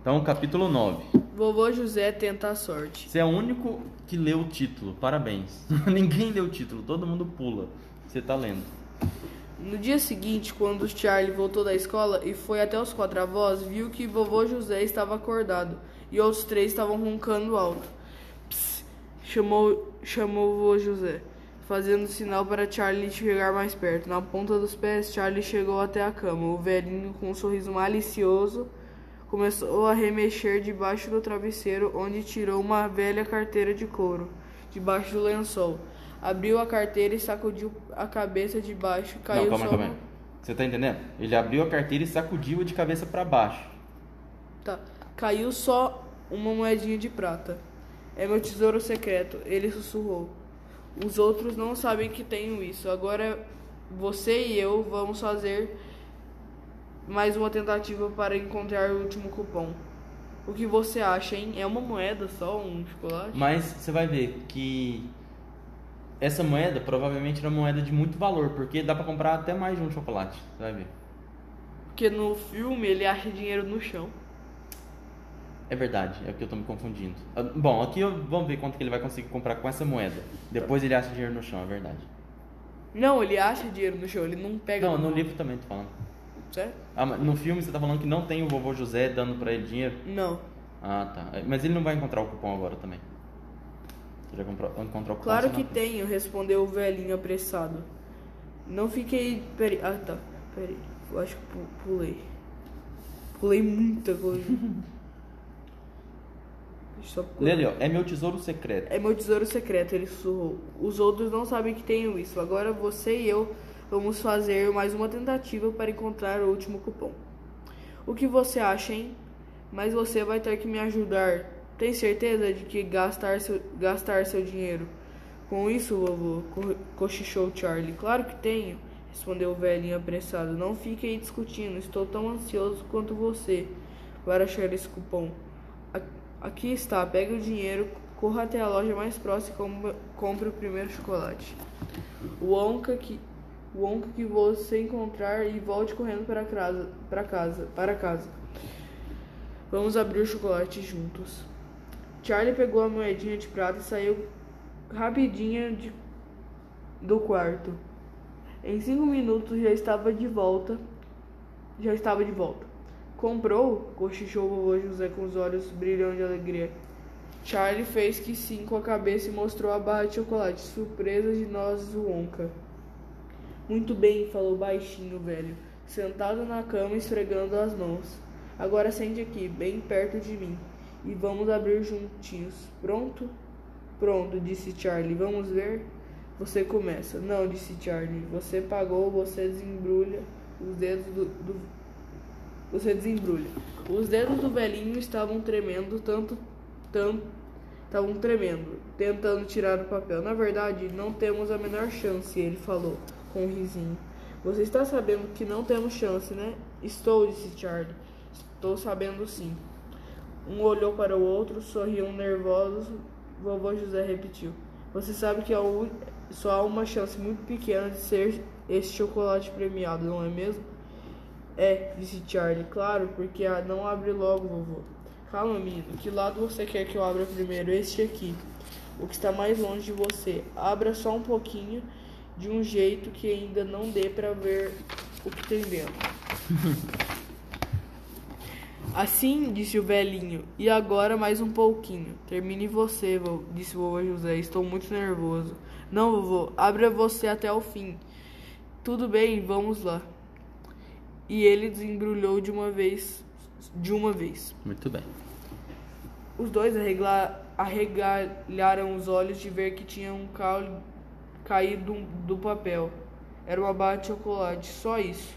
Então, capítulo 9. Vovô José tenta a sorte. Você é o único que leu o título. Parabéns. Ninguém leu o título, todo mundo pula. Você tá lendo. No dia seguinte, quando Charlie voltou da escola e foi até os quatro avós, viu que vovô José estava acordado e outros três estavam roncando alto. Psst, chamou, chamou o vovô José, fazendo sinal para Charlie chegar mais perto. Na ponta dos pés, Charlie chegou até a cama. O velhinho, com um sorriso malicioso, começou a remexer debaixo do travesseiro, onde tirou uma velha carteira de couro, debaixo do lençol. Abriu a carteira e sacudiu a cabeça de baixo. Caiu Não, calma, só calma. Você tá entendendo? Ele abriu a carteira e sacudiu de cabeça para baixo. Tá. Caiu só uma moedinha de prata. É meu tesouro secreto, ele sussurrou. Os outros não sabem que tenho isso. Agora você e eu vamos fazer mais uma tentativa para encontrar o último cupom. O que você acha, hein? É uma moeda só, um chocolate? Mas você vai ver que essa moeda provavelmente era uma moeda de muito valor, porque dá pra comprar até mais de um chocolate. Você vai ver. Porque no filme ele acha dinheiro no chão. É verdade, é porque eu tô me confundindo. Ah, Bom, aqui vamos ver quanto que ele vai conseguir comprar com essa moeda. Depois ele acha dinheiro no chão, é verdade. Não, ele acha dinheiro no chão, ele não pega. Não, no no livro também tô falando. Ah, mas no filme você tá falando que não tem o vovô José dando pra ele dinheiro? Não. Ah, tá. É, Mas ele não vai encontrar o cupom agora também. Já comprou, encontrou o cupom? Claro que tenho, respondeu o velhinho apressado. Não fiquei. Peraí. Ah, tá. Peraí. Eu acho que pu- pulei. Pulei muita coisa. Só Lê ali, ó. É meu tesouro secreto. É meu tesouro secreto, ele sussurrou. Os outros não sabem que tenho isso. Agora você e eu vamos fazer mais uma tentativa para encontrar o último cupom. O que você acha, hein? Mas você vai ter que me ajudar. Tem certeza de que gastar seu, gastar seu dinheiro? Com isso, vovô, co- cochichou Charlie. Claro que tenho, respondeu o velhinho apressado. Não fique aí discutindo. Estou tão ansioso quanto você para achar esse cupom. Aqui está, pegue o dinheiro, corra até a loja mais próxima e com- compre o primeiro chocolate. O Onca que, o Onca que você encontrar e volte correndo para casa, para casa, para casa. Vamos abrir o chocolate juntos. Charlie pegou a moedinha de prata e saiu rapidinho de, do quarto. Em cinco minutos já estava de volta. Já estava de volta. Comprou? Cochichou o vovô José com os olhos brilhando de alegria. Charlie fez que sim com a cabeça e mostrou a barra de chocolate. Surpresa de nozes Wonka. Muito bem, falou baixinho o velho, sentado na cama esfregando as mãos. Agora sente aqui, bem perto de mim, e vamos abrir juntinhos. Pronto? Pronto, disse Charlie. Vamos ver? Você começa. Não, disse Charlie. Você pagou, você desembrulha os dedos do, do você desembrulha. Os dedos do velhinho estavam tremendo, tanto, tanto, estavam tremendo, tentando tirar o papel. Na verdade, não temos a menor chance, ele falou, com um risinho. Você está sabendo que não temos chance, né? Estou, disse Charlie. Estou sabendo sim. Um olhou para o outro, sorriam nervosos. Vovô José repetiu. Você sabe que só há uma chance muito pequena de ser esse chocolate premiado, não é mesmo? É, disse Charlie. Claro, porque não abre logo, vovô. Calma, menino. Que lado você quer que eu abra primeiro? Este aqui. O que está mais longe de você. Abra só um pouquinho, de um jeito que ainda não dê para ver o que tem dentro. Assim, disse o velhinho. E agora mais um pouquinho. Termine você, vô, disse o vovô José. Estou muito nervoso. Não, vovô. Abra você até o fim. Tudo bem, vamos lá. E ele desembrulhou de uma vez. De uma vez. Muito bem. Os dois arregla- arregalharam os olhos de ver que tinha um caule caído do papel. Era uma barra de chocolate, só isso.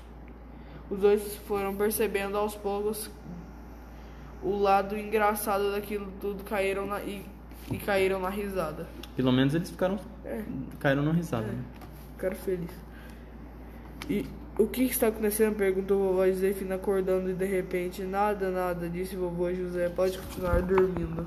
Os dois foram percebendo aos poucos o lado engraçado daquilo tudo caíram na, e, e caíram na risada. Pelo menos eles ficaram. É. caíram na risada. né? Ficaram felizes. E o que está acontecendo? Perguntou vovó Josefina acordando e de repente, nada, nada, disse vovô José. Pode continuar dormindo.